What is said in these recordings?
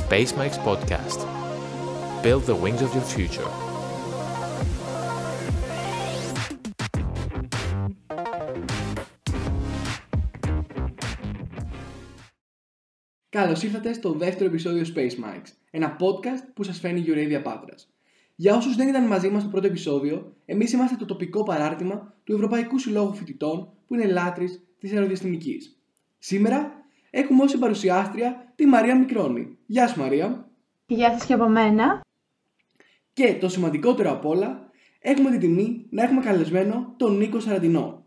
Space Mike's podcast. Build the wings of your future. Καλώς ήρθατε στο δεύτερο επεισόδιο Space Mikes, ένα podcast που σας φέρνει η Eurasia Πάτρας. Για όσους δεν ήταν μαζί μας στο πρώτο επεισόδιο, εμείς είμαστε το τοπικό παράρτημα του Ευρωπαϊκού Συλλόγου Φοιτητών που είναι λάτρης της αεροδιαστημικής. Σήμερα έχουμε ως παρουσιάστρια τη Μαρία Μικρόνη. Γεια σου Μαρία. Γεια σας και από μένα. Και το σημαντικότερο απ' όλα, έχουμε την τιμή να έχουμε καλεσμένο τον Νίκο Σαραντινό.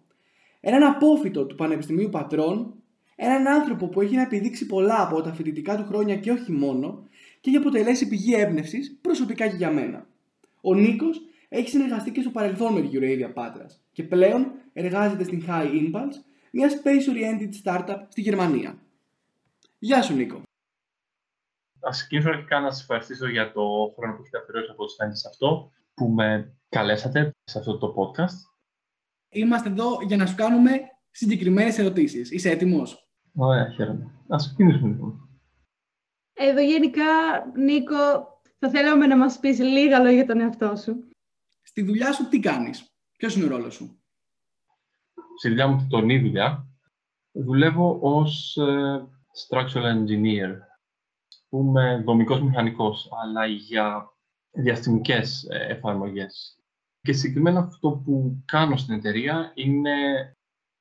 Έναν απόφυτο του Πανεπιστημίου Πατρών, έναν άνθρωπο που έχει να επιδείξει πολλά από τα φοιτητικά του χρόνια και όχι μόνο, και έχει αποτελέσει πηγή έμπνευσης προσωπικά και για μένα. Ο Νίκος έχει συνεργαστεί και στο παρελθόν με τη Eurasia Πάτρα και πλέον εργάζεται στην High Impulse, μια space oriented startup στη Γερμανία. Γεια σου Νίκο. Α ξεκινήσω αρχικά να σας ευχαριστήσω για το χρόνο που έχετε αφιερώσει από το σε αυτό, που με καλέσατε σε αυτό το podcast. Είμαστε εδώ για να σου κάνουμε συγκεκριμένες ερωτήσεις. Είσαι έτοιμος; Ωραία, χαίρομαι. Α ξεκινήσουμε λοιπόν. Εδώ γενικά, Νίκο, θα θέλαμε να μας πεις λίγα λόγια για τον εαυτό σου. Στη δουλειά σου τι κάνεις, ποιος είναι ο ρόλος σου; Στη δουλειά μου, την τονή δουλειά, δουλεύω ως ε, structural engineer, πούμε δομικός μηχανικός, αλλά για διαστημικές ε, εφαρμογές. Και συγκεκριμένα αυτό που κάνω στην εταιρεία είναι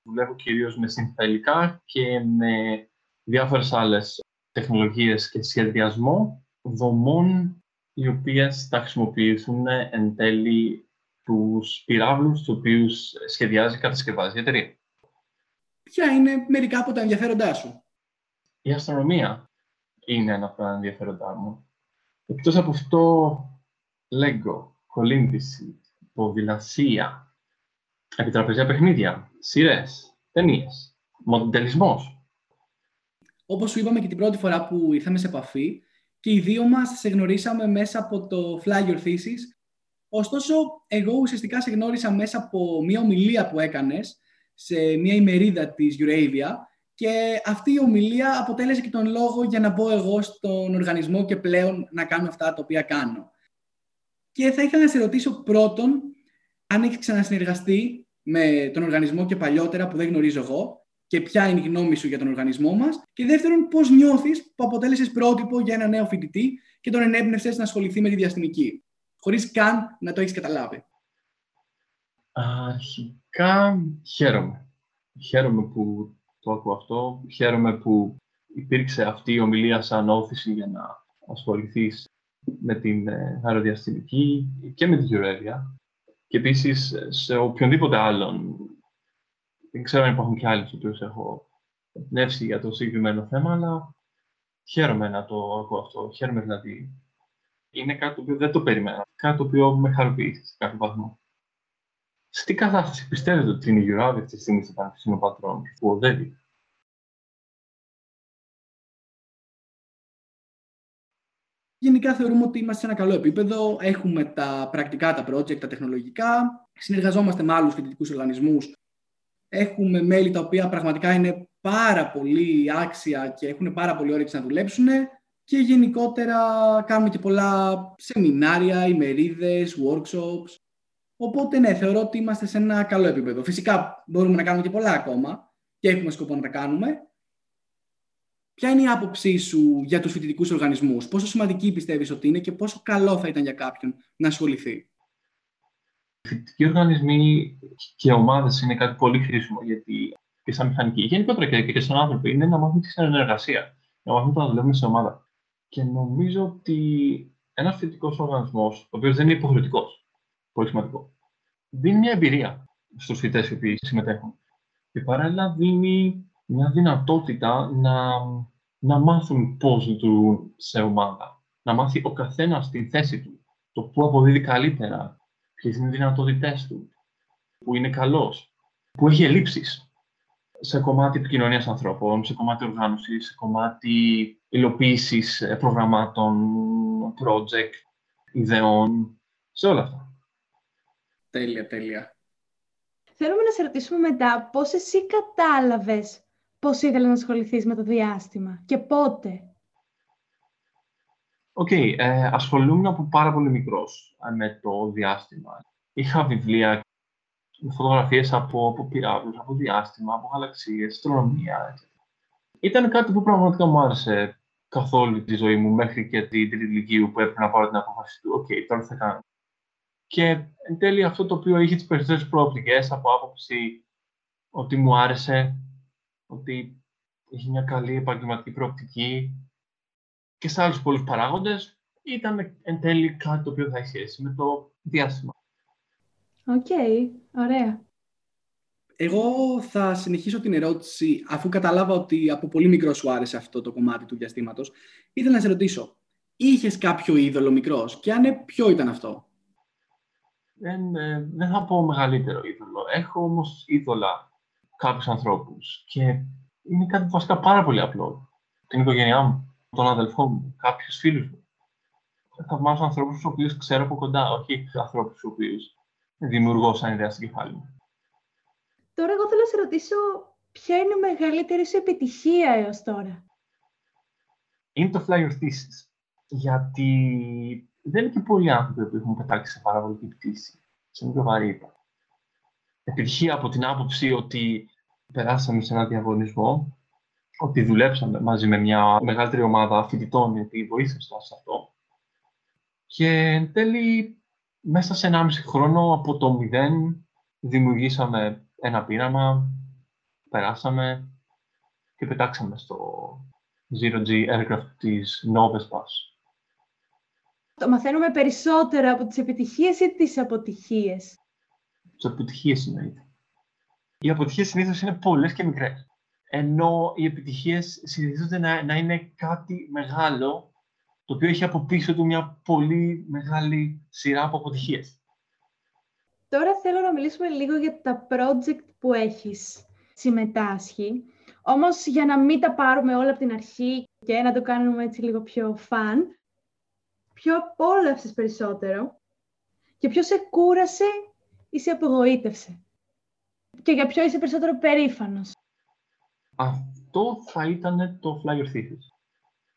δουλεύω κυρίως με συνθελικά και με διάφορες άλλες τεχνολογίες και σχεδιασμό δομών οι οποίες θα χρησιμοποιηθούν εν τέλει τους πυράβλους τους οποίους σχεδιάζει και κατασκευάζει η εταιρεία. Ποια είναι μερικά από τα ενδιαφέροντά σου; Η αστρονομία είναι ένα από τα ενδιαφέροντά μου. Εκτός από αυτό, Lego, κολύμβηση, ποδηλασία, επιτραπεζιά παιχνίδια, σειρές, ταινίες, μοντελισμός. Όπως σου είπαμε και την πρώτη φορά που ήρθαμε σε επαφή, και οι δύο μας σε γνωρίσαμε μέσα από το Fly Your Thesis. Ωστόσο, εγώ ουσιαστικά σε γνώρισα μέσα από μια ομιλία που έκανες σε μια ημερίδα της Eurasia και αυτή η ομιλία αποτέλεσε και τον λόγο για να μπω εγώ στον οργανισμό και πλέον να κάνω αυτά τα οποία κάνω. Και θα ήθελα να σε ρωτήσω πρώτον αν έχεις ξανασυνεργαστεί με τον οργανισμό και παλιότερα που δεν γνωρίζω εγώ και ποια είναι η γνώμη σου για τον οργανισμό μας. Και δεύτερον, πώς νιώθεις που αποτέλεσες πρότυπο για ένα νέο φοιτητή και τον ενέπνευσες να ασχοληθεί με τη διαστημική, χωρίς καν να το έχεις καταλάβει; Αρχικά χαίρομαι. Χαίρομαι που το ακούω αυτό. Χαίρομαι που υπήρξε αυτή η ομιλία σαν όθηση για να ασχοληθείς με την ε, αεροδιαστημική και με τη γεωργία. Και επίσης σε οποιονδήποτε άλλον δεν ξέρω αν υπάρχουν και άλλοι του έχω πνεύσει για το συγκεκριμένο θέμα, αλλά χαίρομαι να το ακούω αυτό. Χαίρομαι δηλαδή. Είναι κάτι το οποίο δεν το περιμένα. Κάτι το οποίο με χαροποιεί σε κάποιο βαθμό. Σε τι κατάσταση πιστεύετε ότι είναι η Γιουράβη αυτή τη στιγμή στο Πανεπιστήμιο Πατρών που οδεύει; Γενικά θεωρούμε ότι είμαστε σε ένα καλό επίπεδο. Έχουμε τα πρακτικά, τα project, τα τεχνολογικά. Συνεργαζόμαστε με άλλους φοιτητικούς οργανισμούς Έχουμε μέλη τα οποία πραγματικά είναι πάρα πολύ άξια και έχουν πάρα πολύ όρεξη να δουλέψουν και γενικότερα κάνουμε και πολλά σεμινάρια, ημερίδες, workshops. Οπότε ναι, θεωρώ ότι είμαστε σε ένα καλό επίπεδο. Φυσικά μπορούμε να κάνουμε και πολλά ακόμα και έχουμε σκοπό να τα κάνουμε. Ποια είναι η άποψή σου για τους φοιτητικούς οργανισμούς, πόσο σημαντική πιστεύεις ότι είναι και πόσο καλό θα ήταν για κάποιον να ασχοληθεί; Οι φοιτητικοί οργανισμοί και ομάδες είναι κάτι πολύ χρήσιμο γιατί και σαν μηχανική, γενικότερα και, και σαν άνθρωποι, είναι να μάθουμε τη συνεργασία. Να μάθουμε να δουλεύουμε σε ομάδα. Και νομίζω ότι ένας φοιτητικός οργανισμός, ο οποίος δεν είναι υποχρεωτικός, πολύ σημαντικό, δίνει μια εμπειρία στους φοιτητές οι οποίοι συμμετέχουν. Και παράλληλα δίνει μια δυνατότητα να, να μάθουν πώς λειτουργούν σε ομάδα. Να μάθει ο καθένας τη θέση του, το που αποδίδει καλύτερα, ποιες είναι οι δυνατότητές του, που είναι καλός, που έχει ελλείψεις σε κομμάτι επικοινωνίας ανθρώπων, σε κομμάτι οργάνωσης, σε κομμάτι υλοποίησης ε, προγραμμάτων, project, ιδεών, σε όλα αυτά. Τέλεια, τέλεια. Θέλουμε να σε ρωτήσουμε μετά πώς εσύ κατάλαβες πώς ήθελες να ασχοληθείς με το διάστημα και πότε. OK, okay, ε, ασχολούμαι από πάρα πολύ μικρός ε, με το διάστημα. Είχα βιβλία με φωτογραφίες από, από πυραύλους, από διάστημα, από γαλαξίες, αστρονομία. Ήταν κάτι που πραγματικά μου άρεσε καθ' όλη τη ζωή μου μέχρι και την τρίτη λυκείου που έπρεπε να πάρω την απόφαση του. OK, okay, τώρα τι θα κάνω. Και εν τέλει αυτό το οποίο είχε τις περισσότερες προοπτικές από άποψη ότι μου άρεσε, ότι είχε μια καλή επαγγελματική προοπτική και σε άλλους πολλούς παράγοντες, ήταν εν τέλει κάτι το οποίο θα έχει σχέση με το διάστημα. OK, okay, ωραία. Εγώ θα συνεχίσω την ερώτηση, αφού καταλάβα ότι από πολύ μικρό σου άρεσε αυτό το κομμάτι του διαστήματος. Ήθελα να σε ρωτήσω, είχες κάποιο είδωλο μικρός; Και αν ναι, ποιο ήταν αυτό; Δεν, ε, δεν θα πω μεγαλύτερο είδωλο. Έχω όμως είδωλα κάποιους ανθρώπους και είναι κάτι βασικά πάρα πολύ απλό. Την οικογένειά μου, τον αδελφό μου, κάποιους φίλους μου. Θαυμάζω ανθρώπους τους οποίους ξέρω από κοντά, όχι ανθρώπους τους οποίους δημιουργώ σαν ιδέα στην κεφάλι μου. Τώρα εγώ θέλω να σε ρωτήσω ποια είναι η μεγαλύτερη σου επιτυχία έως τώρα; Είναι το Flyer Thesis. Γιατί δεν είναι και πολλοί άνθρωποι που έχουν πετάξει σε παραβολική πτήση, σε μικροβαρύτητα. Επιτυχία από την άποψη ότι περάσαμε σε ένα διαγωνισμό, ότι δουλέψαμε μαζί με μια μεγαλύτερη ομάδα φοιτητών, οι οποίοι βοήθησαν σε αυτό. Και εν τέλει, μέσα σε 1,5 χρόνο από το μηδέν, δημιουργήσαμε ένα πείραμα, περάσαμε και πετάξαμε στο Zero G aircraft της Novespas. Το μαθαίνουμε περισσότερα από τις επιτυχίες ή τις αποτυχίες; Τις αποτυχίες εννοείται. Οι αποτυχίες συνήθως είναι πολλές και μικρές. Ενώ οι επιτυχίες συνηθίζονται να, να είναι κάτι μεγάλο, το οποίο έχει από πίσω του μια πολύ μεγάλη σειρά από αποτυχίες. Τώρα θέλω να μιλήσουμε λίγο για τα project που έχεις συμμετάσχει. Όμως για να μην τα πάρουμε όλα από την αρχή και να το κάνουμε έτσι λίγο πιο φαν, ποιο απόλαυσες περισσότερο και ποιο σε κούρασε ή σε απογοήτευσε. Και για ποιο είσαι περισσότερο περήφανος. Αυτό θα ήταν το Flyer Thesis.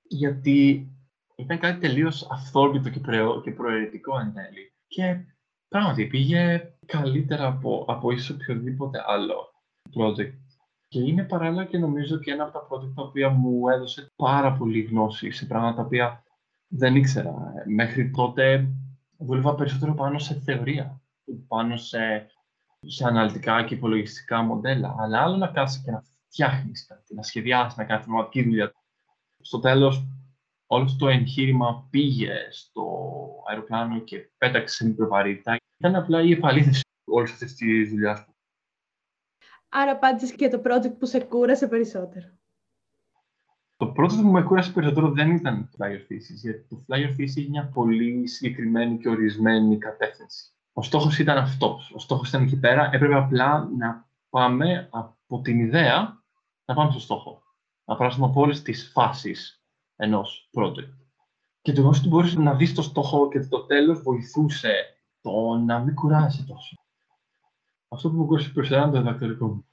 Γιατί ήταν κάτι τελείως αυθόρμητο και, και προαιρετικό εν τέλει. Και πράγματι πήγε καλύτερα από, από ίσως οποιοδήποτε άλλο project. Και είναι παράλληλα και νομίζω και ένα από τα project τα οποία μου έδωσε πάρα πολύ γνώση σε πράγματα τα οποία δεν ήξερα. Μέχρι τότε δούλευα περισσότερο πάνω σε θεωρία, πάνω σε, σε αναλυτικά και υπολογιστικά μοντέλα. Αλλά άλλο να κάτσει και να φτιάχνεις κάτι, να σχεδιάσεις, να κάνεις πραγματική δουλειά. Στο τέλος, όλο το εγχείρημα πήγε στο αεροπλάνο και πέταξε σε μικροβαρύτητα. Ήταν απλά η επαλήθευση όλης αυτής της δουλειάς. Άρα απάντησες και το project που σε κούρασε περισσότερο. Το πρώτο που με κούρασε περισσότερο δεν ήταν το Flyer Thesis, γιατί το Flyer Thesis έχει μια πολύ συγκεκριμένη και ορισμένη κατεύθυνση. Ο στόχος ήταν αυτός. Ο στόχος ήταν εκεί πέρα. Έπρεπε απλά να πάμε από την ιδέα να πάμε στο στόχο. Να περάσουμε από όλες τις φάσεις ενός project. Και το γνώση ότι μπορούσε να δεις το στόχο και το τέλος βοηθούσε το να μην κουράσει τόσο. Αυτό που με κούρασε περισσότερο ήταν το διδακτορικό μου.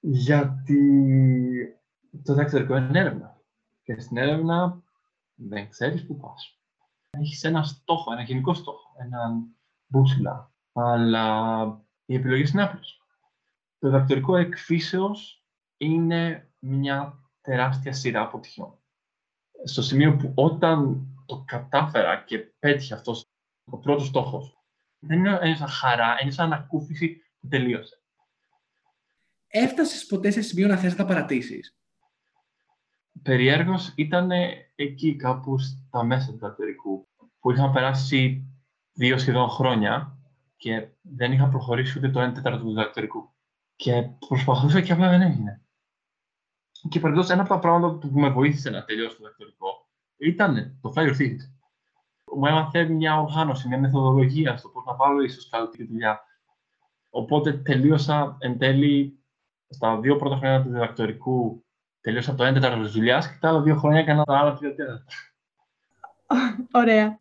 Γιατί το διδακτορικό είναι έρευνα. Και στην έρευνα δεν ξέρεις πού πας. Έχεις ένα στόχο, ένα γενικό στόχο, έναν μπούσουλα, αλλά οι επιλογές είναι άπλες. Το διδακτορικό εκφύσεως είναι μια τεράστια σειρά αποτυχιών. Στο σημείο που όταν το κατάφερα και πέτυχε αυτό ο πρώτος στόχος, δεν ένιωσα χαρά, ένιωσα ανακούφιση που τελείωσε. Έφτασες ποτέ σε σημείο να θες να τα παρατήσεις; Περιέργως ήταν εκεί κάπου στα μέσα του δακτορικού, που είχαν περάσει δύο σχεδόν χρόνια και δεν είχα προχωρήσει ούτε το 1 τέταρτο του δακτορικού. Και προσπαθούσα και απλά δεν έγινε. Και παραδόντως ένα από τα πράγματα που με βοήθησε να τελειώσω το δακτορικό ήταν το Flyer Thesis. Μου έμαθε μια οργάνωση, μια μεθοδολογία στο πώς να βάλω ίσως καλύτερη δουλειά. Οπότε τελείωσα εν τέλει στα δύο πρώτα χρόνια του διδακτορικού τελείωσα το 1 τέταρτο της δουλειάς και τα άλλα δύο χρόνια έκανα τα άλλα δύο τέταρτα. Ωραία.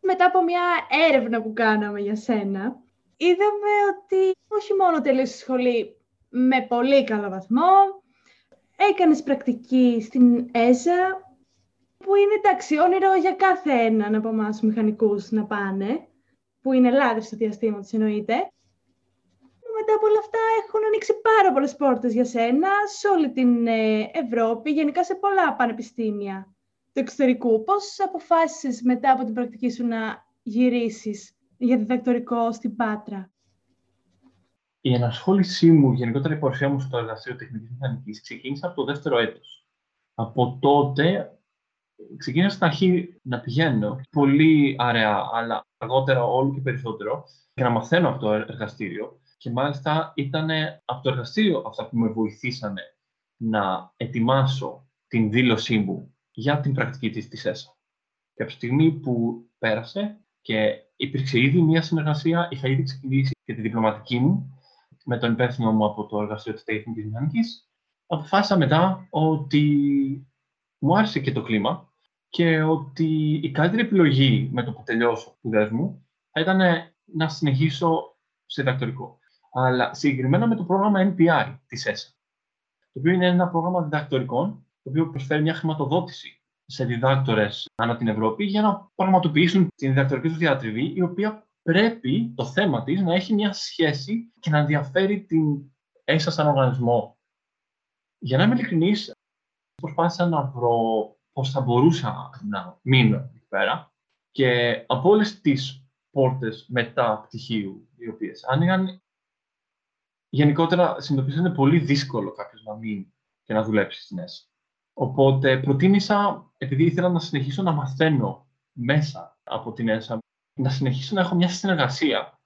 Μετά από μια έρευνα που κάναμε για σένα, είδαμε ότι όχι μόνο τελείωσε σχολή με πολύ καλό βαθμό, έκανες πρακτική στην ΕΖΑ που είναι εντάξει, όνειρο για κάθε έναν από εμάς μηχανικούς να πάνε, που είναι λάδι του διαστήματος εννοείται. Μετά από όλα αυτά έχουν ανοίξει πάρα πολλές πόρτες για σένα σε όλη την ε, Ευρώπη, γενικά σε πολλά πανεπιστήμια του εξωτερικού. Πώς αποφάσισες μετά από την πρακτική σου να γυρίσεις για διδακτορικό στην Πάτρα; Η ενασχόλησή μου, γενικότερα η παρουσία μου στο εργαστήριο τεχνικής μηχανικής, ξεκίνησε από το δεύτερο έτος. Από τότε ξεκίνησα στην αρχή να πηγαίνω πολύ αραιά, αλλά αργότερα όλο και περισσότερο και να μαθαίνω από το εργαστήριο. Και μάλιστα ήταν από το εργαστήριο αυτά που με βοηθήσανε να ετοιμάσω την δήλωσή μου για την πρακτική της της ΕΣΑ. Και από τη στιγμή που πέρασε και υπήρξε ήδη μια συνεργασία, είχα ήδη ξεκινήσει και τη διπλωματική μου με τον υπεύθυνο μου από το εργαστήριο της τεχνικής μηχανικής, αποφάσισα μετά ότι μου άρεσε και το κλίμα και ότι η καλύτερη επιλογή με το που τελειώσω σπουδέ μου θα ήταν να συνεχίσω σε διδακτορικό. Αλλά συγκεκριμένα με το πρόγραμμα NPI της ΕΣΑ, το οποίο είναι ένα πρόγραμμα διδακτορικών, το οποίο προσφέρει μια χρηματοδότηση σε διδάκτορες ανά την Ευρώπη για να πραγματοποιήσουν την διδακτορική τους διατριβή, η οποία πρέπει το θέμα της να έχει μια σχέση και να ενδιαφέρει την ΕΣΑ σαν οργανισμό. Για να είμαι ειλικρινής, προσπάθησα να βρω πώς θα μπορούσα να μείνω εκεί πέρα και από όλες τις πόρτες μετά πτυχίου οι οποίες άνοιγαν, γενικότερα συνειδητοποίησα ότι είναι πολύ δύσκολο κάποιος να μείνει και να δουλέψει στην ΕΣΑ. Οπότε προτίμησα, επειδή ήθελα να συνεχίσω να μαθαίνω μέσα από την ΕΣΑ, να συνεχίσω να έχω μια συνεργασία.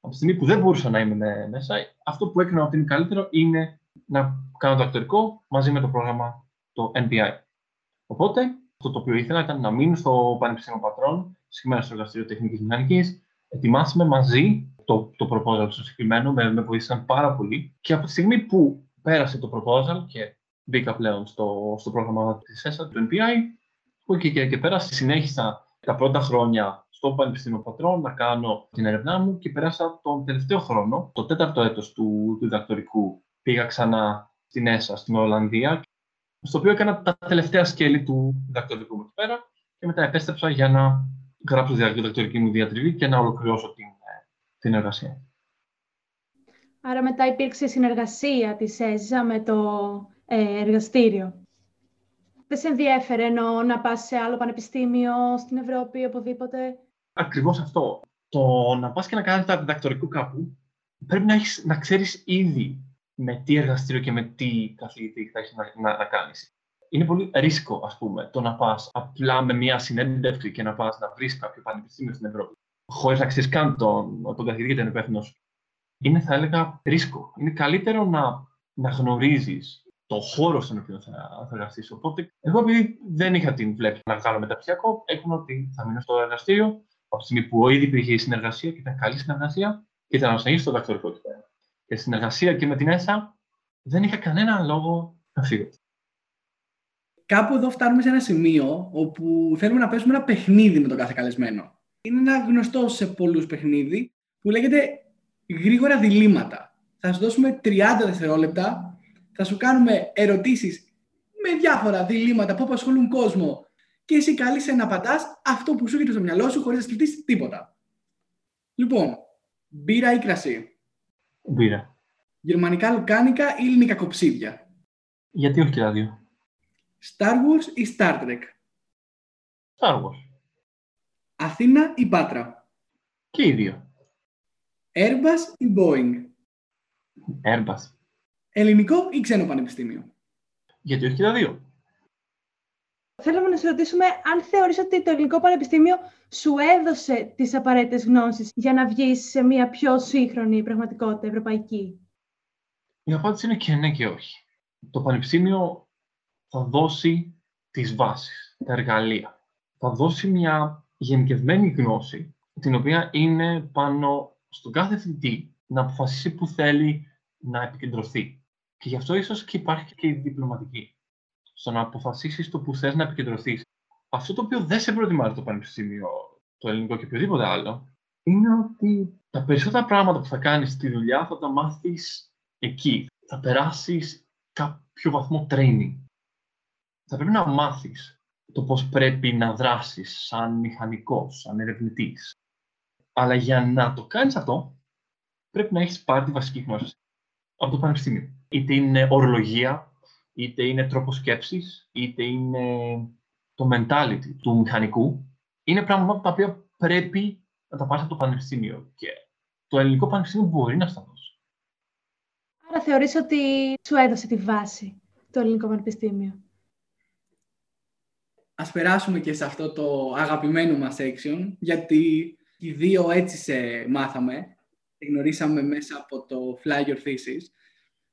Από τη στιγμή που δεν μπορούσα να είμαι μέσα, αυτό που έκανα ότι είναι καλύτερο είναι να κάνω το ακτορικό μαζί με το πρόγραμμα το NPI. Οπότε, αυτό το οποίο ήθελα ήταν να μείνω στο Πανεπιστήμιο Πατρών, συγκεκριμένα στο Εργαστήριο Τεχνικής Μηχανικής. Ετοιμάσαμε μαζί το, το proposal στο συγκεκριμένο, με, με βοήθησαν πάρα πολύ. Και από τη στιγμή που πέρασε το proposal και μπήκα πλέον στο, στο πρόγραμμα της ΕΣΑ, του NPI, που εκεί και, και πέρα συνέχισα τα πρώτα χρόνια στο Πανεπιστήμιο Πατρών να κάνω την έρευνά μου και πέρασα τον τελευταίο χρόνο, το τέταρτο έτος του, του διδακτορικού. Πήγα ξανά στην ΕΣΑ, στην Ολλανδία, στο οποίο έκανα τα τελευταία σκέλη του διδακτορικού μου εκεί πέρα και μετά επέστρεψα για να γράψω τη διδακτορική μου διατριβή και να ολοκληρώσω την, ε, την εργασία. Άρα μετά υπήρξε συνεργασία της ΕΖΑ με το ε, εργαστήριο. Δεν σε ενδιέφερε ενώ να πας σε άλλο πανεπιστήμιο στην Ευρώπη, οπουδήποτε; Ακριβώς αυτό. Το να πας και να κάνεις τα διδακτορικού κάπου, πρέπει να, έχεις, να ξέρεις ήδη με τι εργαστήριο και με τι καθηγητή θα έχεις να, να, να κάνεις. Είναι πολύ ρίσκο, ας πούμε, το να πας απλά με μια συνέντευξη και να πας να βρεις κάποιο πανεπιστήμιο στην Ευρώπη, χωρίς να ξέρεις καν τον, τον καθηγητή και τον υπεύθυνο Είναι, θα έλεγα, ρίσκο. Είναι καλύτερο να, να γνωρίζεις το χώρο στον οποίο θα, θα εργαστείς. Οπότε, εγώ επειδή δεν είχα την βλέψη να κάνω μεταπτυχιακό, έκανα ότι θα μείνω στο εργαστήριο από τη στιγμή που ήδη υπήρχε η συνεργασία και ήταν καλή συνεργασία και ήταν να συνεχίσω στο δακτορικό εκεί πέρα. Και συνεργασία και με την ΕΣΑ δεν είχα κανένα λόγο να φύγω. Κάπου εδώ φτάνουμε σε ένα σημείο όπου θέλουμε να παίζουμε ένα παιχνίδι με τον κάθε καλεσμένο. Είναι ένα γνωστό σε πολλούς παιχνίδι που λέγεται γρήγορα διλήμματα. Θα σου δώσουμε 30 δευτερόλεπτα θα σου κάνουμε ερωτήσεις με διάφορα διλήμματα που απασχολούν κόσμο και εσύ καλείσαι να απαντάς αυτό που σου έρχεται στο μυαλό σου χωρίς να σκεφτείς τίποτα. Λοιπόν, μπύρα ή κρασί; Μπύρα. Γερμανικά λουκάνικα ή ελληνικά κοψίδια; Γιατί όχι και τα δύο; Star Wars ή Star Trek; Star Wars. Αθήνα ή Πάτρα; Και οι δύο. Airbus ή Boeing; Airbus. Ελληνικό ή ξένο πανεπιστήμιο; Γιατί όχι και τα δύο. Θέλουμε να σε ρωτήσουμε αν θεωρείς ότι το Ελληνικό Πανεπιστήμιο σου έδωσε τις απαραίτητες γνώσεις για να βγεις σε μια πιο σύγχρονη πραγματικότητα ευρωπαϊκή; Η απάντηση είναι και ναι και όχι. Το Πανεπιστήμιο θα δώσει τις βάσεις, τα εργαλεία. Θα δώσει μια γενικευμένη γνώση, την οποία είναι πάνω στον κάθε θητή να αποφασίσει που θέλει να επικεντρωθεί. Και γι' αυτό ίσως και υπάρχει και η διπλωματική. Στο να αποφασίσεις το που θες να επικεντρωθείς. Αυτό το οποίο δεν σε προετοιμάζει το Πανεπιστήμιο, το ελληνικό και οποιοδήποτε άλλο, είναι ότι τα περισσότερα πράγματα που θα κάνεις στη δουλειά θα τα μάθεις εκεί. Θα περάσεις κάποιο βαθμό training. Θα πρέπει να μάθεις το πώς πρέπει να δράσεις σαν μηχανικός, σαν ερευνητής. Αλλά για να το κάνεις αυτό, πρέπει να έχεις πάρει τη βασική γνώση από το πανεπιστήμιο. Είτε είναι ορολογία, είτε είναι τρόπος σκέψης, είτε είναι το mentality του μηχανικού. Είναι πράγματα τα οποία πρέπει να τα πάρεις από το πανεπιστήμιο. Και το ελληνικό πανεπιστήμιο μπορεί να στα δώσει. Άρα θεωρείς ότι σου έδωσε τη βάση το ελληνικό πανεπιστήμιο. Ας περάσουμε και σε αυτό το αγαπημένο μας section, γιατί οι δύο έτσι σε μάθαμε, γνωρίσαμε μέσα από το Fly Your Thesis.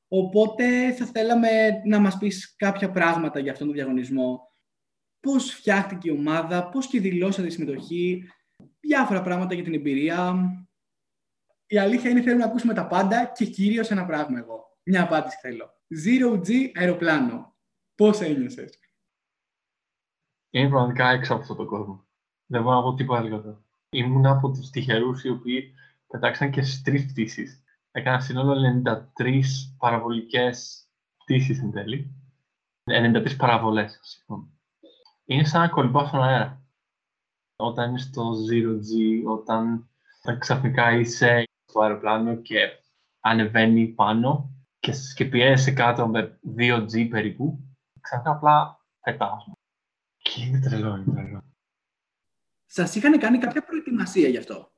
Οπότε θα θέλαμε να μας πεις κάποια πράγματα για αυτόν τον διαγωνισμό. Πώς φτιάχτηκε η ομάδα, πώς και δηλώσατε τη συμμετοχή, διάφορα πράγματα για την εμπειρία. Η αλήθεια είναι θέλουμε να ακούσουμε τα πάντα και κυρίως ένα πράγμα εγώ. Μια απάντηση θέλω. Zero G αεροπλάνο. Πώς ένιωσες; Είναι πραγματικά έξω από αυτόν τον κόσμο. Δεν μπορώ να πω τίποτα λιγότερο. Ήμουν από τους τυχερούς οι οποίοι πετάξαν και στι τρει πτήσει. Έκανα σύνολο 93 παραβολικές πτήσεις εν τέλει. 93 παραβολές, συγγνώμη. Είναι σαν να κολυμπά στον αέρα. Όταν είναι στο 0G, όταν, όταν ξαφνικά είσαι στο αεροπλάνο και ανεβαίνει πάνω και, και πιέζεσαι κάτω με 2G περίπου, ξαφνικά απλά πετάς. Και είναι τρελό, είναι τρελό. Σας είχαν κάνει κάποια προετοιμασία γι' αυτό;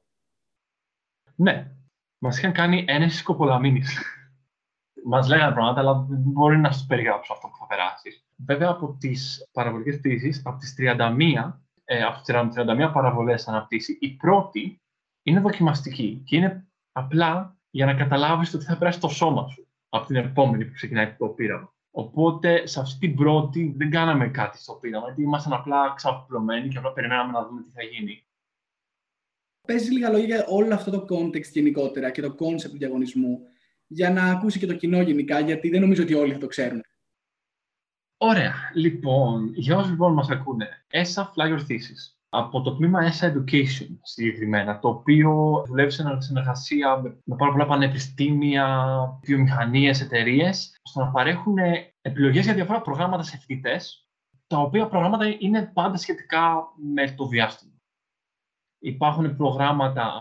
Ναι. Μας είχαν κάνει ένεση σκοπολαμίνης. Μας λέγανε πράγματα, αλλά δεν μπορεί να σας περιγράψω αυτό που θα περάσεις. Βέβαια, από τις παραβολικές πτήσεις, από τις 31, ε, από τις 31 παραβολές αναπτύσσει, η πρώτη είναι δοκιμαστική και είναι απλά για να καταλάβεις το τι θα περάσει το σώμα σου από την επόμενη που ξεκινάει το πείραμα. Οπότε σε αυτή την πρώτη δεν κάναμε κάτι στο πείραμα, γιατί ήμασταν απλά ξαπλωμένοι και απλά περιμέναμε να δούμε τι θα γίνει. Παίζει λίγα λόγια για όλο αυτό το context γενικότερα και το concept του διαγωνισμού, για να ακούσει και το κοινό γενικά, γιατί δεν νομίζω ότι όλοι θα το ξέρουν. Ωραία. Λοιπόν, για όσους λοιπόν μας ακούνε, ESA Fly Your Thesis από το τμήμα ESA Education συγκεκριμένα, το οποίο δουλεύει σε συνεργασία με πάρα πολλά πανεπιστήμια, βιομηχανίες, εταιρείες, ώστε να παρέχουν επιλογές για διάφορα προγράμματα σε φοιτητές, τα οποία προγράμματα είναι πάντα σχετικά με το διάστημα. Υπάρχουν προγράμματα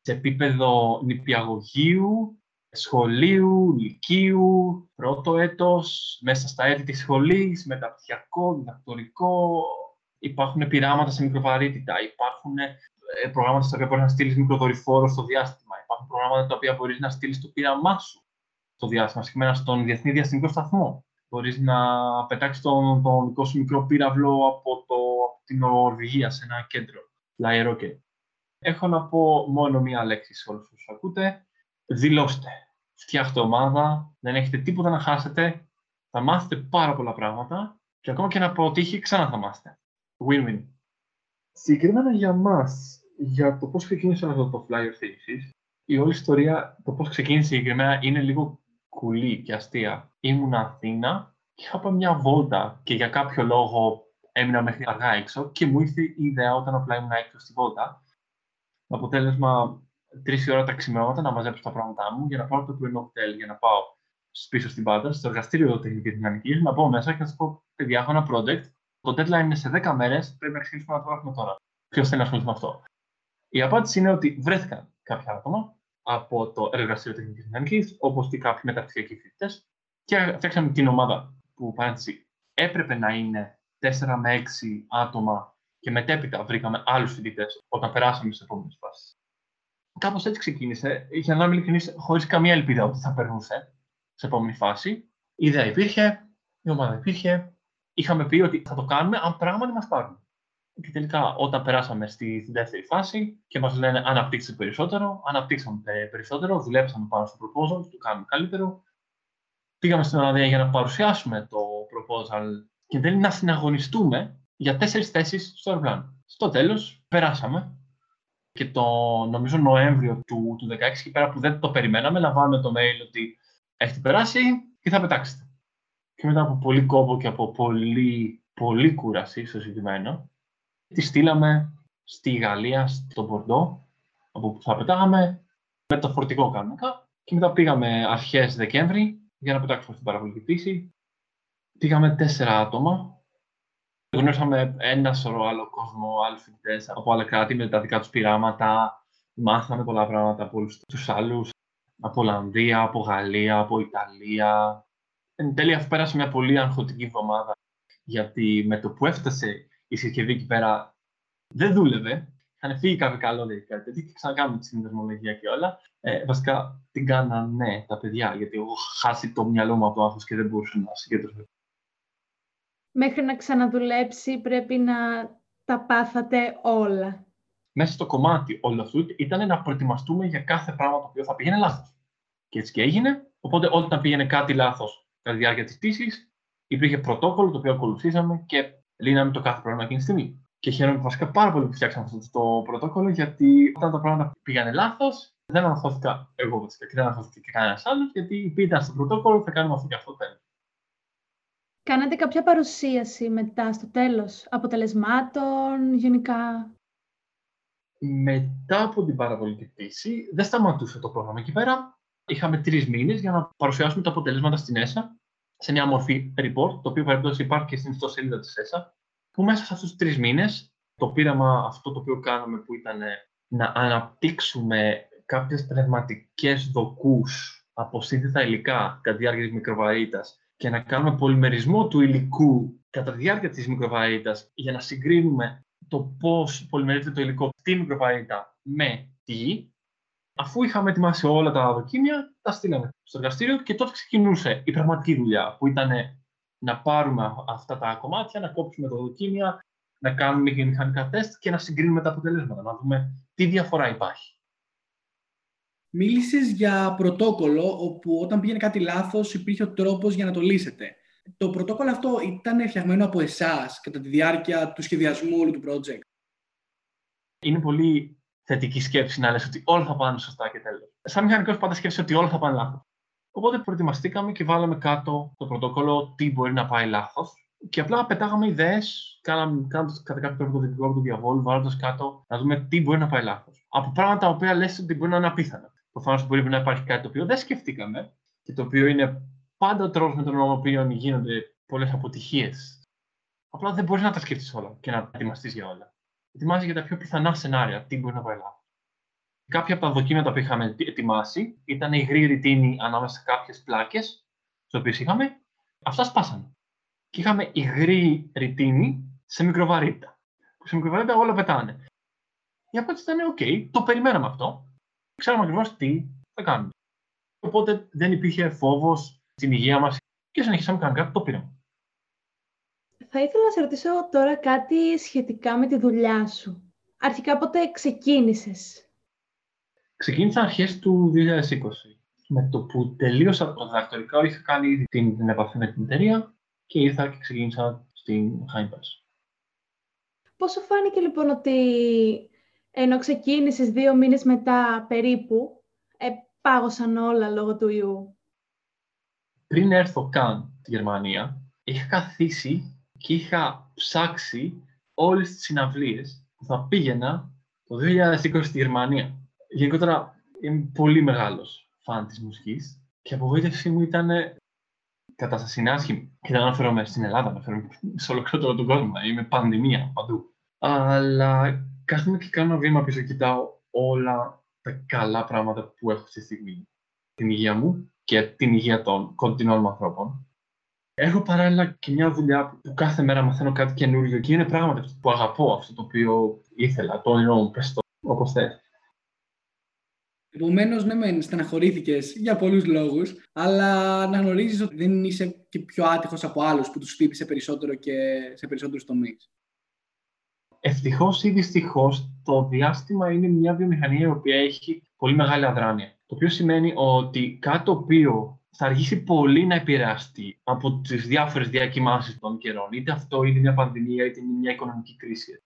σε επίπεδο νηπιαγωγείου, σχολείου, λυκείου, πρώτο έτος, μέσα στα έτη της σχολής, μεταπτυχιακό, διδακτορικό, υπάρχουν πειράματα σε μικροβαρύτητα, υπάρχουν ε, προγράμματα στα οποία μπορείς να στείλεις μικροδορυφόρο στο διάστημα, υπάρχουν προγράμματα τα οποία μπορείς να στείλεις το πείραμά σου στο διάστημα, συγκεκριμένα στον Διεθνή Διαστημικό Σταθμό. Μπορείς να πετάξεις τον, τον δικό σου μικρό πύραυλο από, το, από την Νορβηγία σε ένα κέντρο, Fly Rocket. Έχω να πω μόνο μία λέξη σε όλους όσους ακούτε. Δηλώστε. Φτιάχτε ομάδα, δεν έχετε τίποτα να χάσετε, θα μάθετε πάρα πολλά πράγματα και ακόμα και να αποτύχει ξανά θα μάθετε. Win-win. Συγκεκριμένα για μας, για το πώς ξεκίνησε αυτό το Flyer Thesis, η όλη ιστορία, το πώς ξεκίνησε συγκεκριμένα είναι λίγο κουλή και αστεία. Ήμουν Αθήνα και είχα πάει μια βόλτα και για κάποιο λόγο έμεινα μέχρι αργά έξω και μου ήρθε η ιδέα όταν απλά ήμουν έξω στη βόλτα. Το αποτέλεσμα τρεις ώρα τα ξημερώματα να μαζέψω τα πράγματά μου για να πάω το πρωινό κτέλ, για να πάω πίσω στην πάντα, στο εργαστήριο τεχνική δυναμική, να πάω μέσα και να σας πω: Παιδιά, έχω ένα project το deadline είναι σε 10 μέρες, πρέπει να ξεκινήσουμε να το γράφουμε τώρα. Ποιος θέλει να ασχοληθεί με αυτό. Η απάντηση είναι ότι βρέθηκαν κάποια άτομα από το εργαστήριο τεχνικής μηχανικής, όπως και κάποιοι μεταπτυχιακοί φοιτητές, και φτιάξαμε την ομάδα που παρένθεση έπρεπε να είναι 4 με 6 άτομα και μετέπειτα βρήκαμε άλλους φοιτητές όταν περάσαμε στις επόμενες φάσεις. Κάπως έτσι ξεκίνησε. Για να είμαι ειλικρινή, χωρίς καμία ελπίδα ότι θα περνούσε σε επόμενη φάση. Η ιδέα υπήρχε, η ομάδα υπήρχε, είχαμε πει ότι θα το κάνουμε αν πράγματι μας πάρουν. Και τελικά, όταν περάσαμε στη δεύτερη φάση και μας λένε αναπτύξτε περισσότερο, αναπτύξαμε περισσότερο, δουλέψαμε πάνω στο proposal, το κάνουμε καλύτερο. Πήγαμε στην Ολλανδία για να παρουσιάσουμε το proposal και δεν να συναγωνιστούμε για τέσσερις θέσεις στο αεροπλάνο. Στο τέλος, περάσαμε και το νομίζω Νοέμβριο του, του 2016, και πέρα που δεν το περιμέναμε, λαμβάνουμε το mail ότι έχετε περάσει και θα πετάξετε. Και μετά από πολύ κόπο και από πολύ, πολύ κούραση στο συγκεκριμένο, τη στείλαμε στη Γαλλία, στο Μπορντό, από που θα πετάγαμε με το φορτικό κανονικά. Και μετά πήγαμε αρχές Δεκέμβρη για να πετάξουμε στην παραβολική πτήση. Πήγαμε τέσσερα άτομα Γνωρίσαμε ένα σωρό άλλο κόσμο, άλλου φοιτητές από άλλα κράτη με τα δικά τους πειράματα. Μάθαμε πολλά πράγματα από όλους τους άλλους. Από Ολλανδία, από Γαλλία, από Ιταλία. Εν τέλει, αφού πέρασε μια πολύ αγχωτική εβδομάδα, γιατί με το που έφτασε η συσκευή εκεί πέρα δεν δούλευε. Είχαν φύγει κάποιοι καλώδια και κάτι τέτοιο και ξανακάνουμε τη συνδεσμολογία και όλα. Ε, βασικά την κάνανε τα παιδιά, γιατί εγώ χάσει το μυαλό μου από το άγχος και δεν μπορούσα να συγκεντρωθώ μέχρι να ξαναδουλέψει πρέπει να τα πάθατε όλα. Μέσα στο κομμάτι όλο αυτού ήταν να προετοιμαστούμε για κάθε πράγμα το οποίο θα πήγαινε λάθος. Και έτσι και έγινε. Οπότε όταν πήγαινε κάτι λάθος κατά τη διάρκεια της πτήσης, υπήρχε πρωτόκολλο το οποίο ακολουθήσαμε και λύναμε το κάθε πρόβλημα εκείνη τη στιγμή. Και χαίρομαι βασικά πάρα πολύ που φτιάξαμε αυτό το πρωτόκολλο, γιατί όταν τα πράγματα πήγανε λάθος, δεν αγχώθηκα εγώ βασικά και δεν αγχώθηκε και κανένας άλλος, γιατί ήταν στο πρωτόκολλο, θα κάνουμε αυτό και αυτό τέλο. Κάνατε κάποια παρουσίαση μετά στο τέλος, αποτελεσμάτων γενικά; Μετά από την παραβολική πτήση, δεν σταματούσε το πρόγραμμα εκεί πέρα. Είχαμε τρεις μήνες για να παρουσιάσουμε τα αποτελέσματα στην ΕΣΑ σε μια μορφή report, το οποίο περίπτωση υπάρχει και στην ιστοσελίδα της ΕΣΑ. Που μέσα σε αυτούς τους τρεις μήνες, το πείραμα αυτό το οποίο κάναμε, που ήταν να αναπτύξουμε κάποιες πνευματικές δοκούς από σύνθετα υλικά κατά τη διάρκεια της μικροβαρύτητας και να κάνουμε πολυμερισμό του υλικού κατά τη διάρκεια της μικροβαρύτητας για να συγκρίνουμε το πώς πολυμερίζεται το υλικό στη μικροβαρύτητα με τη γη. Αφού είχαμε ετοιμάσει όλα τα δοκίμια, τα στείλαμε στο εργαστήριο και τότε ξεκινούσε η πραγματική δουλειά, που ήταν να πάρουμε αυτά τα κομμάτια, να κόψουμε τα δοκίμια, να κάνουμε και μηχανικά τεστ και να συγκρίνουμε τα αποτελέσματα, να δούμε τι διαφορά υπάρχει. Μίλησες για πρωτόκολλο, όπου όταν πήγαινε κάτι λάθος υπήρχε ο τρόπος για να το λύσετε. Το πρωτόκολλο αυτό ήταν φτιαγμένο από εσάς κατά τη διάρκεια του σχεδιασμού όλου του project; Είναι πολύ θετική σκέψη να λες ότι όλα θα πάνε σωστά και τέλος. Σαν μηχανικός πάντα σκέφτεσαι ότι όλα θα πάνε λάθος. Οπότε προετοιμαστήκαμε και βάλαμε κάτω το πρωτόκολλο τι μπορεί να πάει λάθος. Και απλά πετάγαμε ιδέες, κάναμε κατά κάποιο τρόπο το δικό του διαβόλου, βάζοντα κάτω να δούμε τι μπορεί να πάει λάθος. Από πράγματα τα οποία λες ότι μπορεί να είναι απίθανα. Προφανώς μπορεί να υπάρχει κάτι το οποίο δεν σκεφτήκαμε και το οποίο είναι πάντα ο τρόπος με τον οποίο γίνονται πολλές αποτυχίες. Απλά δεν μπορείς να τα σκεφτείς όλα και να ετοιμαστείς για όλα. Ετοιμάζει για τα πιο πιθανά σενάρια, τι μπορεί να πάει λάθος. Κάποια από τα δοκίματα που είχαμε ετοιμάσει ήταν υγρή ρητίνη ανάμεσα σε κάποιες πλάκες, τις οποίες είχαμε. Αυτά σπάσανε. Και είχαμε υγρή ρητίνη σε μικροβαρύτητα. Που σε μικροβαρύτητα όλα πετάνε. Η απάντηση ήταν: OK, το περιμέναμε αυτό ξέραμε ακριβώς τι θα κάνουμε. Οπότε δεν υπήρχε φόβος στην υγεία μας και συνεχίσαμε κανονικά το πήραμε. Θα ήθελα να σε ρωτήσω τώρα κάτι σχετικά με τη δουλειά σου. Αρχικά πότε ξεκίνησες; Ξεκίνησα αρχές του 2020. Με το που τελείωσα το διδακτορικό είχα κάνει ήδη την, την επαφή με την εταιρεία και ήρθα και ξεκίνησα στην Heimbus. Πόσο φάνηκε λοιπόν ότι ενώ ξεκίνησες δύο μήνες μετά περίπου, ε, πάγωσαν όλα λόγω του ιού; Πριν έρθω καν στη Γερμανία, είχα καθίσει και είχα ψάξει όλες τις συναυλίες που θα πήγαινα το 2020 στη Γερμανία. Γενικότερα είμαι πολύ μεγάλος φαν της μουσικής και η απογοήτευσή μου ήταν κατάσταση άσχημη. Και δεν αναφέρομαι στην Ελλάδα, αναφέρομαι σε ολοκληρό τον κόσμο. Είμαι πανδημία παντού. Αλλά κάθομαι και κάνω ένα βήμα πίσω, κοιτάω όλα τα καλά πράγματα που έχω αυτή τη στιγμή. Την υγεία μου και την υγεία των κοντινών μου ανθρώπων. Έχω παράλληλα και μια δουλειά που κάθε μέρα μαθαίνω κάτι καινούριο και είναι πράγματα που αγαπώ, αυτό το οποίο ήθελα, το όνειρό μου, πες το όπως θες. Επομένως, ναι, μεν στεναχωρήθηκες για πολλούς λόγους, αλλά να γνωρίζεις ότι δεν είσαι και πιο άτυχος από άλλους που τους χτύπησε περισσότερο και σε περισσότερους τομείς. Ευτυχώς ή δυστυχώς, το διάστημα είναι μια βιομηχανία η οποία έχει πολύ μεγάλη αδράνεια. Το οποίο σημαίνει ότι κάτι το οποίο θα αργήσει πολύ να επηρεαστεί από τις διάφορες διακοιμάσει των καιρών. Είτε αυτό είναι μια πανδημία, είτε είναι μια οικονομική κρίση.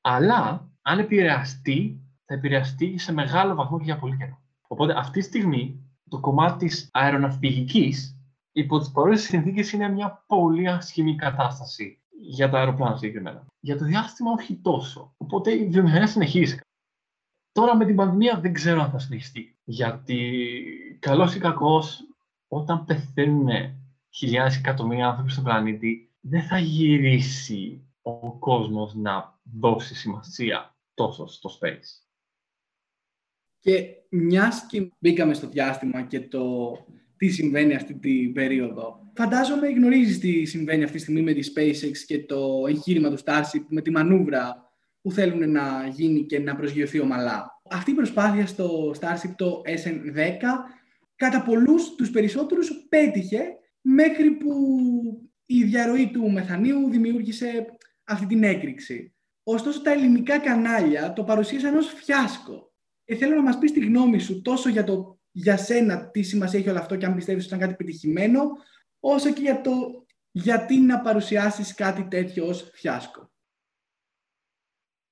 Αλλά αν επηρεαστεί, θα επηρεαστεί σε μεγάλο βαθμό και για πολύ καιρό. Οπότε αυτή τη στιγμή το κομμάτι της αεροναυπηγικής υπό τις παρούσε συνθήκες είναι μια πολύ ασχημή κατάσταση για τα αεροπλάνα συγκεκριμένα. Για το διάστημα όχι τόσο. Οπότε η βιομηχανία συνεχίζει. Τώρα με την πανδημία δεν ξέρω αν θα συνεχιστεί. Γιατί καλός ή κακός, όταν πεθαίνουν χιλιάδες εκατομμύρια άνθρωποι στον πλανήτη, δεν θα γυρίσει ο κόσμος να δώσει σημασία τόσο στο space. Και μιας και μπήκαμε στο διάστημα και το τι συμβαίνει αυτή την περίοδο. Φαντάζομαι γνωρίζεις τι συμβαίνει αυτή τη στιγμή με τη SpaceX και το εγχείρημα του Starship με τη μανούβρα που θέλουν να γίνει και να προσγειωθεί ομαλά. Αυτή η προσπάθεια στο Starship το SN10 κατά πολλούς τους περισσότερους πέτυχε μέχρι που η διαρροή του μεθανίου δημιούργησε αυτή την έκρηξη. Ωστόσο τα ελληνικά κανάλια το παρουσίασαν ως φιάσκο. Και θέλω να μας πεις τη γνώμη σου τόσο για το για σένα τι σημασία έχει όλο αυτό και αν πιστεύεις ότι ήταν κάτι πετυχημένο, όσο και για το γιατί να παρουσιάσεις κάτι τέτοιο ως φιάσκο.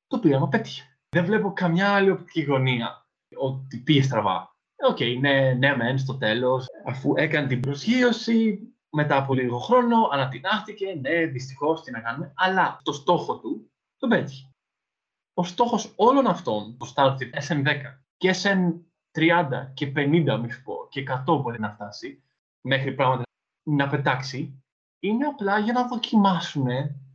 Το πείραμα πέτυχε. Δεν βλέπω καμιά άλλη οπτική γωνία ότι πήγε στραβά. OK, okay, ναι, ναι, μεν στο τέλος, αφού έκανε την προσγείωση, μετά από λίγο χρόνο ανατινάχθηκε, ναι, δυστυχώς τι να κάνουμε, αλλά το στόχο του τον πέτυχε. Ο στόχος όλων αυτών, το Starship SN10 και SN30 και 50, μη σου πω, και 100 μπορεί να φτάσει, μέχρι πράγματα να πετάξει, είναι απλά για να δοκιμάσουν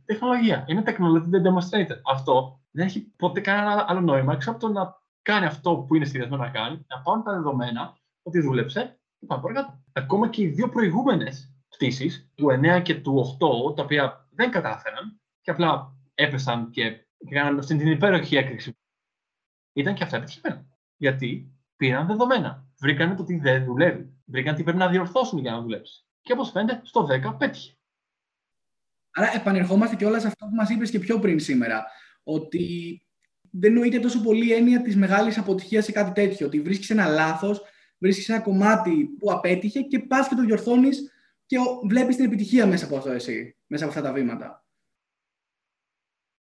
τεχνολογία. Είναι technology demonstrator. Αυτό δεν έχει ποτέ κανένα άλλο νόημα έξω από το να κάνει αυτό που είναι σχεδιασμένο να κάνει, να πάρουν τα δεδομένα ότι δούλεψε και πάμε παρακάτω. Ακόμα και οι δύο προηγούμενες πτήσεις, του 9 και του 8, τα οποία δεν κατάφεραν και απλά έπεσαν και έκαναν στην την υπέροχη έκρηξη, ήταν και αυτά επιτυχημένα. Γιατί πήραν δεδομένα. Βρήκαν το τι δεν δουλεύει. Βρήκαν τι πρέπει να διορθώσουν για να δουλέψει. Και όπως φαίνεται, στο 10 πέτυχε. Άρα επανερχόμαστε και όλα σε αυτό που μας είπες και πιο πριν σήμερα. Ότι δεν νοείται τόσο πολύ η έννοια της μεγάλης αποτυχίας σε κάτι τέτοιο. Ότι βρίσκεις ένα λάθος, βρίσκεις ένα κομμάτι που απέτυχε και πας και το διορθώνεις και βλέπεις την επιτυχία μέσα από αυτό εσύ, μέσα από αυτά τα βήματα.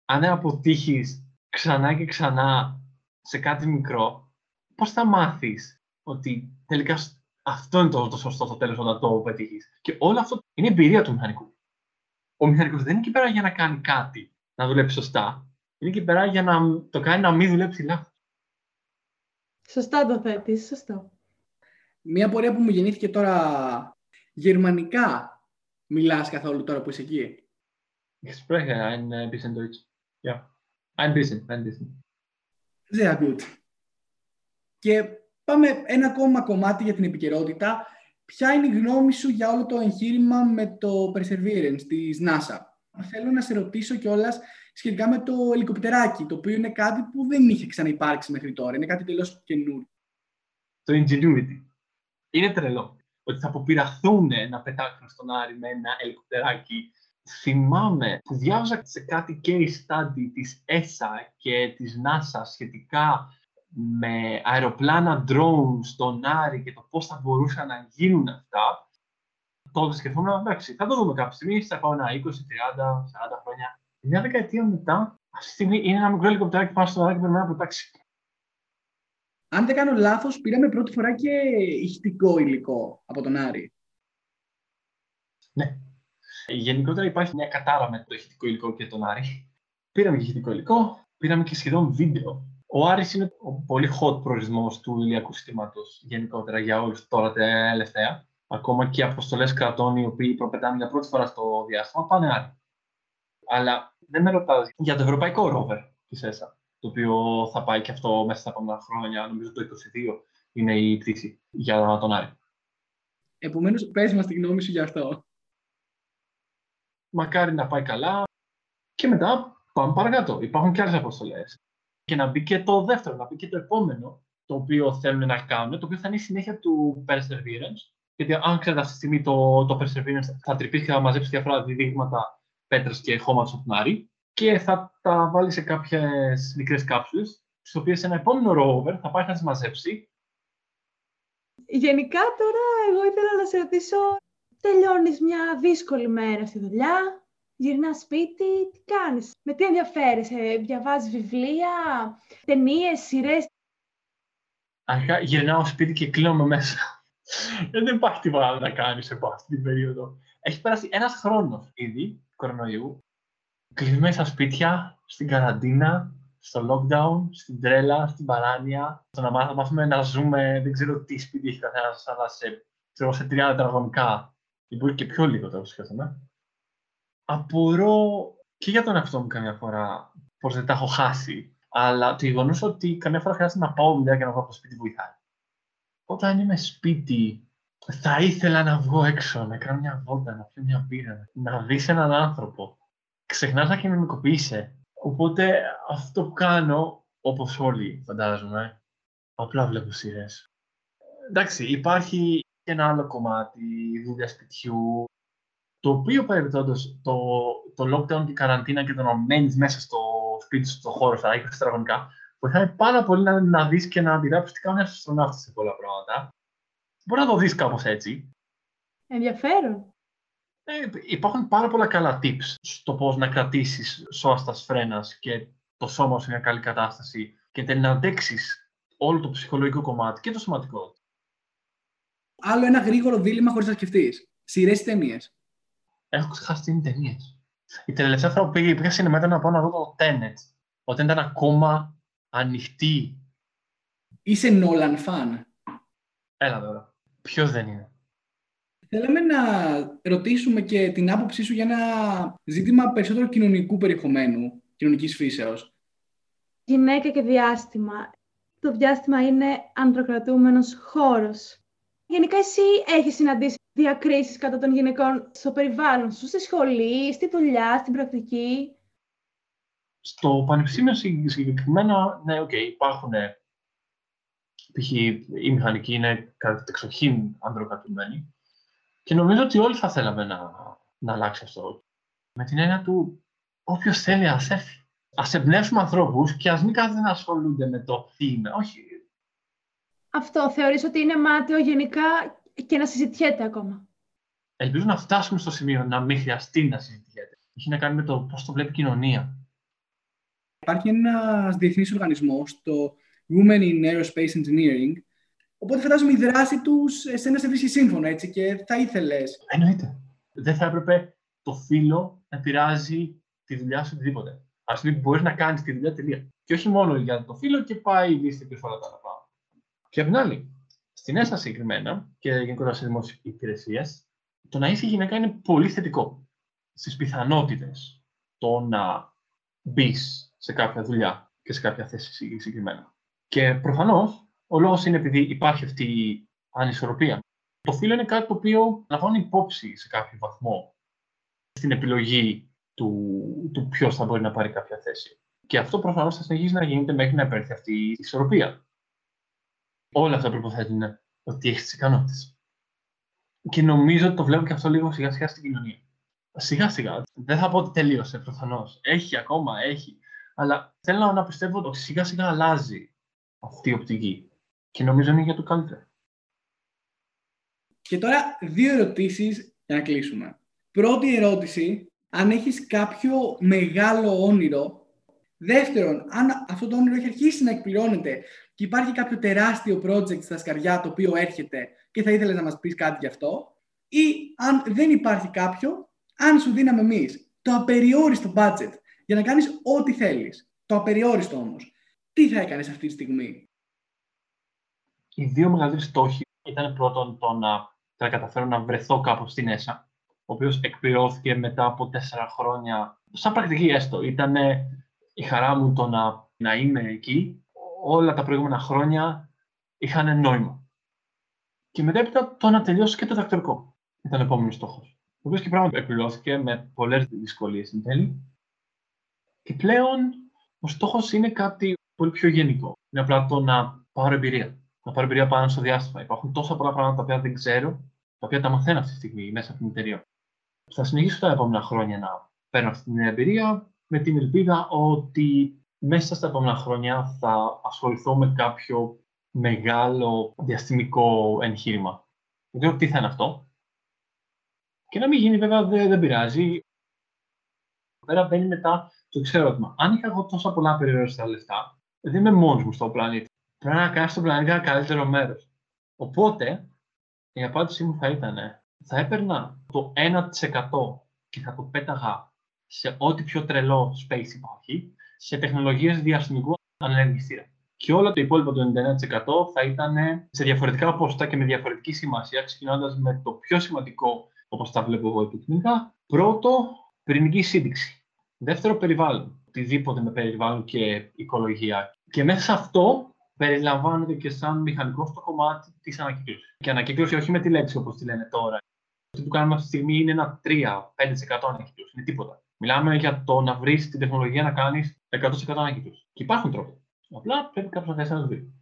Αν αποτύχεις ξανά και ξανά σε κάτι μικρό, πώς θα μάθεις ότι τελικά αυτό είναι το, το σωστό στο τέλος όταν το πετύχεις; Και όλο αυτό είναι εμπειρία του μηχανικού. Ο μηχανικός δεν είναι εκεί πέρα για να κάνει κάτι, να δουλέψει σωστά. Είναι εκεί πέρα για να το κάνει να μην δουλέψει λάθο. Σωστά το θέτεις, σωστό. Μία πορεία που μου γεννήθηκε τώρα γερμανικά μιλάς καθόλου τώρα που είσαι εκεί; Ich spreche ein bisschen Deutsch. Ja, ein bisschen, ein bisschen. Sehr gut. Και πάμε ένα ακόμα κομμάτι για την επικαιρότητα. Ποια είναι η γνώμη σου για όλο το εγχείρημα με το Perseverance της NASA; Θέλω να σε ρωτήσω κιόλας σχετικά με το ελικοπτεράκι, το οποίο είναι κάτι που δεν είχε ξαναυπάρξει μέχρι τώρα. Είναι κάτι τελείως καινούργιο. Το Ingenuity. Είναι τρελό ότι θα αποπειραθούν να πετάξουν στον Άρη με ένα ελικοπτεράκι. Θυμάμαι που διάβαζα σε κάτι case study της ESA και της NASA σχετικά με αεροπλάνα drone στον Άρη και το πώς θα μπορούσαν να γίνουν αυτά, τότε σκεφτόμουν, εντάξει, θα το δούμε κάποια στιγμή, στα επόμενα 20, 30, 40 χρόνια. Μια δεκαετία μετά, αυτή τη στιγμή είναι ένα μικρό ελικοπτεράκι πάνω στον Άρη και περιμένει να πετάξει. Αν δεν κάνω λάθος, πήραμε πρώτη φορά και ηχητικό υλικό από τον Άρη. Ναι. Γενικότερα υπάρχει μια κατάρα με το ηχητικό υλικό και τον Άρη. Πήραμε και ηχητικό υλικό, πήραμε και σχεδόν βίντεο. Ο Άρης είναι ο πολύ hot προορισμός του ηλιακού συστήματος γενικότερα για όλους τώρα τελευταία. Ακόμα και αποστολές κρατών οι οποίοι προπετάνε για πρώτη φορά στο διάστημα πάνε Άρη. Αλλά δεν με ρωτάς για το ευρωπαϊκό ρόβερ της ΕΣΑ το οποίο θα πάει και αυτό μέσα στα επόμενα χρόνια. Νομίζω το 2022 είναι η πτήση για τον Άρη. Επομένως, πες μας τη γνώμη σου για αυτό. Μακάρι να πάει καλά και μετά πάμε παρακάτω. Υπάρχουν και άλλες αποστολές. Και να μπει και το δεύτερο, να μπει και το επόμενο, το οποίο θέλουν να κάνουν, το οποίο θα είναι η συνέχεια του Perseverance. Γιατί αν ξέρετε αυτή τη στιγμή το, το Perseverance θα τρυπήσει και θα μαζέψει διάφορα διδύγματα πέτρας και χώματος από τον Άρη και θα τα βάλει σε κάποιες μικρές κάψουλες, στις οποίες ένα επόμενο rover θα πάει να τις μαζέψει. Γενικά τώρα εγώ ήθελα να σε ρωτήσω, τελειώνεις μια δύσκολη μέρα στη δουλειά, γυρνάς σπίτι, τι κάνεις, με τι ενδιαφέρεσαι, διαβάζεις βιβλία, ταινίες, σειρές; Αρχικά γυρνάω σπίτι και κλείνομαι μέσα. Δεν υπάρχει τίποτα άλλο να κάνεις σε αυτή την περίοδο. Έχει περάσει ένας χρόνος ήδη κορονοϊού κλεισμένοι στα σπίτια, στην καραντίνα, στο lockdown, στην τρέλα, στην παράνοια, στο να μάθουμε να ζούμε, δεν ξέρω τι σπίτι έχει καθένας, αλλά σε, ξέρω, σε 30 τετραγωνικά, ή μπορεί και πιο λίγο τέλο σκέφτομαι. Απορώ και για τον εαυτό μου καμιά φορά πώς δεν τα έχω χάσει. Αλλά το γεγονός ότι καμιά φορά χρειάζεται να πάω δουλειά και να βγω από το σπίτι βοηθάει. Όταν είμαι σπίτι, θα ήθελα να βγω έξω, να κάνω μια βόλτα, να πιω μια μπύρα, να δεις έναν άνθρωπο. Ξεχνάς να κοινωνικοποιείσαι. Οπότε αυτό που κάνω, όπως όλοι φαντάζομαι, απλά βλέπω σειρές. Εντάξει, υπάρχει και ένα άλλο κομμάτι, δουλειάς σπιτιού, το οποίο παρεμπιπτόντως το, το lockdown και η καραντίνα και το να μένεις μέσα στο σπίτι σου, στο χώρο, στα 20 τετραγωνικά, βοηθάει πάρα πολύ να, να δεις και να αντιγράψει τι κάνει ένα αστροναύτη σε πολλά πράγματα. Μπορεί να το δεις κάπως έτσι. Ενδιαφέρον. Ε, υπάρχουν πάρα πολλά καλά tips στο πώς να κρατήσεις σώαστα φρένα και το σώμα σου σε μια καλή κατάσταση και να αντέξεις όλο το ψυχολογικό κομμάτι και το σωματικό. Άλλο ένα γρήγορο δίλημα χωρίς να σκεφτείς. Σειρές ή ταινίες. Έχω ξεχάσει τι είναι ταινίες. Η τελευταία φορά που πήγα, πήγα σινεμά να πάω να δω το Tenet. Όταν ήταν ακόμα ανοιχτή. Είσαι Nolan fan. Έλα τώρα. Ποιο δεν είναι; Θέλαμε να ρωτήσουμε και την άποψή σου για ένα ζήτημα περισσότερο κοινωνικού περιεχομένου, κοινωνικής φύσεως. Γυναίκα και διάστημα. Το διάστημα είναι ανδροκρατούμενος χώρος. Γενικά εσύ έχεις συναντήσει διακρίσεις κατά των γυναικών στο περιβάλλον σου, στη σχολή, στη δουλειά, στην πρακτική; Στο πανεπιστήμιο συγκεκριμένα, ναι, OK, okay, υπάρχουν π.χ. η μηχανική είναι κατεξοχήν ανδροκρατουμένη και νομίζω ότι όλοι θα θέλαμε να, να αλλάξει αυτό. Με την έννοια του, όποιος θέλει, ας έρθει. Ας εμπνεύσουμε ανθρώπους και ας μην κάθεται να ασχολούνται με το τι είναι. Όχι. Αυτό θεωρείς ότι είναι μάταιο γενικά και να συζητιέται ακόμα; Ελπίζω να φτάσουμε στο σημείο να μην χρειαστεί να συζητιέται. Έχει να κάνει με το πώς το βλέπει η κοινωνία. Υπάρχει ένας διεθνής οργανισμός, το Women in Aerospace Engineering, Οπότε φαντάζομαι η δράση τους εσένα σε βρίσκει σύμφωνο έτσι και θα ήθελες. Εννοείται. Δεν θα έπρεπε το φίλο να επηρεάζει τη δουλειά σου οτιδήποτε. Α πούμε, μπορείς να κάνεις τη δουλειά τελεία. Και όχι μόνο για το φίλο και πάει η λίστα και όλα τα άλλα Και απ' την άλλη, στην ΕΣΑ συγκεκριμένα και γενικότερα σε δημόσιες υπηρεσίες, το να είσαι γυναίκα είναι πολύ θετικό. Στις πιθανότητες το να μπεις σε κάποια δουλειά και σε κάποια θέση συγκεκριμένα. Και προφανώς ο λόγος είναι επειδή υπάρχει αυτή η ανισορροπία. Το φύλλο είναι κάτι το οποίο λαμβάνει υπόψη σε κάποιο βαθμό στην επιλογή του, του ποιος θα μπορεί να πάρει κάποια θέση. Και αυτό προφανώς θα συνεχίσει να γίνεται μέχρι να επέλθει αυτή η ισορροπία. Όλα αυτά προποθέτουν ότι έχεις τις ικανότητες. Και νομίζω ότι το βλέπω και αυτό λίγο σιγά σιγά στην κοινωνία. Σιγά σιγά. Δεν θα πω ότι τελείωσε προφανώς. Έχει ακόμα, έχει. Αλλά θέλω να πιστεύω ότι σιγά σιγά αλλάζει αυτή η οπτική. Και νομίζω είναι για το καλύτερο. Και τώρα δύο ερωτήσεις για να κλείσουμε. Πρώτη ερώτηση, αν έχεις κάποιο μεγάλο όνειρο. Δεύτερον, αν αυτό το όνειρο έχει αρχίσει να εκπληρώνεται και υπάρχει κάποιο τεράστιο project στα σκαριά το οποίο έρχεται και θα ήθελες να μας πεις κάτι γι' αυτό. Ή αν δεν υπάρχει κάποιο, αν σου δίναμε εμείς το απεριόριστο budget για να κάνεις ό,τι θέλεις. Το απεριόριστο όμως. Τι θα έκανες αυτή τη στιγμή; Οι δύο μεγαλύτεροι στόχοι ήταν πρώτον το να, να καταφέρω να βρεθώ κάπου στην ΕΣΑ, ο οποίος εκπληρώθηκε μετά από τέσσερα χρόνια, σαν πρακτική έστω. Ήταν η χαρά μου το να, να είμαι εκεί. Όλα τα προηγούμενα χρόνια είχαν νόημα. Και μετέπειτα το να τελειώσω και το δακτορικό. Ήταν ο επόμενος στόχος. Ο οποίος και πράγματι εκπληρώθηκε με πολλές δυσκολίες στην τέλη. Και πλέον ο στόχος είναι κάτι πολύ πιο γενικό. Είναι απλά το να πάρω εμπειρία να πάρω εμπειρία πάνω στο διάστημα. Υπάρχουν τόσα πολλά πράγματα τα οποία δεν ξέρω, τα οποία τα μαθαίνω αυτή τη στιγμή μέσα από την εταιρεία. Θα συνεχίσω τα επόμενα χρόνια να παίρνω αυτή την εμπειρία με την ελπίδα ότι μέσα στα επόμενα χρόνια θα ασχοληθώ με κάποιο μεγάλο διαστημικό εγχείρημα. Δεν ξέρω τι θα είναι αυτό. Και να μην γίνει βέβαια δεν, δεν πειράζει. Πέρα μπαίνει μετά το ξέρω ερώτημα. Αν είχα εγώ τόσα πολλά περιοριστικά λεφτά, δεν είμαι μόνος μου στο πλανήτη πρέπει να κάνεις τον πλανήτη ένα καλύτερο μέρος. Οπότε, η απάντησή μου θα ήταν, θα έπαιρνα το 1% και θα το πέταγα σε ό,τι πιο τρελό space υπάρχει, σε τεχνολογίες διαστημικού ανελεγχιστήρα. Και όλο το υπόλοιπο το 99% θα ήταν σε διαφορετικά ποσοστά και με διαφορετική σημασία, ξεκινώντας με το πιο σημαντικό, όπως τα βλέπω εγώ υποκειμενικά. Πρώτο, πυρηνική σύνδεξη. Δεύτερο, περιβάλλον. Οτιδήποτε με περιβάλλον και οικολογία. Και μέσα σε αυτό περιλαμβάνεται και σαν μηχανικό στο κομμάτι της ανακύκλωσης. Και ανακύκλωση όχι με τη λέξη όπως τη λένε τώρα. Αυτό που κάνουμε αυτή τη στιγμή είναι ένα 3-5% ανακύκλωση. Είναι τίποτα. Μιλάμε για το να βρεις την τεχνολογία να κάνεις 100% ανακύκλωση. Και υπάρχουν τρόποι. Απλά πρέπει κάποιος να κάνει ένα δει.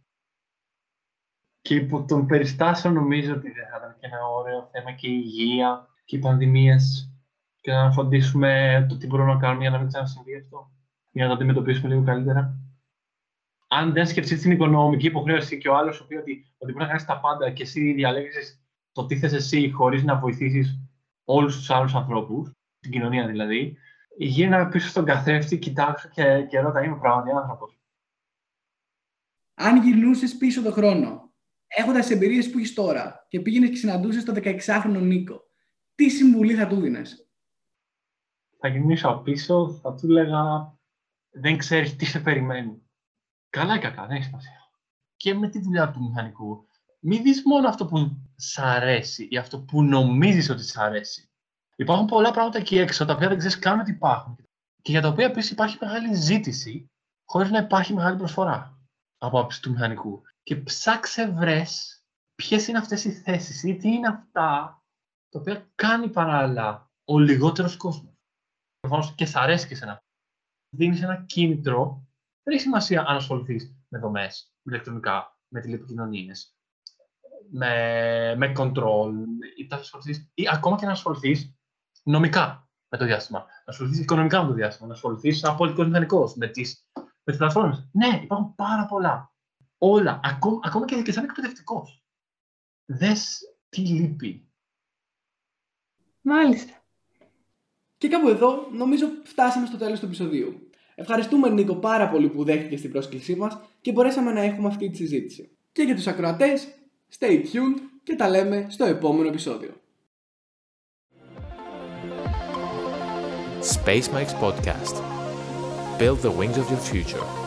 Και υπό των περιστάσεων νομίζω ότι δεν θα ήταν και ένα ωραίο θέμα και η υγεία και οι πανδημίες και να φροντίσουμε το τι μπορούμε να κάνουμε για να μην ξανασυμβεί αυτό. Για να το αντιμετωπίσουμε λίγο καλύτερα. Αν δεν σκεφτείς την οικονομική υποχρέωση και ο άλλος σου πει ότι, ότι μπορεί να κάνεις τα πάντα και εσύ διαλέγεις το τι θες εσύ χωρίς να βοηθήσεις όλους τους άλλους ανθρώπους, την κοινωνία δηλαδή, γύρνα πίσω στον καθρέφτη, κοιτάξω και, και ρώτα, είμαι πραγματικά άνθρωπος. Αν γυρνούσες πίσω τον χρόνο, έχοντας τι εμπειρίες που έχεις τώρα και πήγαινες και συναντούσες τον 16χρονο Νίκο, τι συμβουλή θα του δίνει. Θα γυρνήσω πίσω, θα του έλεγα δεν ξέρεις τι σε περιμένει. Καλά ή κακά, δεν έχει σημασία. Και με τη δουλειά του μηχανικού, μην δεις μόνο αυτό που σ' αρέσει ή αυτό που νομίζεις ότι σ' αρέσει. Υπάρχουν πολλά πράγματα εκεί έξω τα οποία δεν ξέρεις καν ότι υπάρχουν και για τα οποία επίσης υπάρχει μεγάλη ζήτηση χωρίς να υπάρχει μεγάλη προσφορά από άψη του μηχανικού. Και ψάξε βρες ποιες είναι αυτές οι θέσεις ή τι είναι αυτά τα οποία κάνει παράλληλα ο λιγότερος κόσμος. Προφανώς και σ' αρέσει και σε ένα. Δίνεις ένα κίνητρο. Δεν έχει σημασία αν ασχοληθείς με δομές, με ηλεκτρονικά, με τηλεπικοινωνίες, με, με control, ή, ή ακόμα και να ασχοληθείς νομικά με το διάστημα, να ασχοληθείς οικονομικά με το διάστημα, να ασχοληθείς σαν πολιτικός μηχανικός με τις με τις πλατφόρμες. Ναι, υπάρχουν πάρα πολλά. Όλα, ακόμα, ακόμα και, και σαν εκπαιδευτικός. Δες τι λείπει. Μάλιστα. Και κάπου εδώ νομίζω φτάσαμε στο τέλος του επεισοδίου. Ευχαριστούμε Νίκο πάρα πολύ που δέχτηκες την πρόσκλησή μας και μπορέσαμε να έχουμε αυτή τη συζήτηση. Και για τους ακροατές, stay tuned και τα λέμε στο επόμενο επεισόδιο. Space Mike's podcast. Build the wings of your future.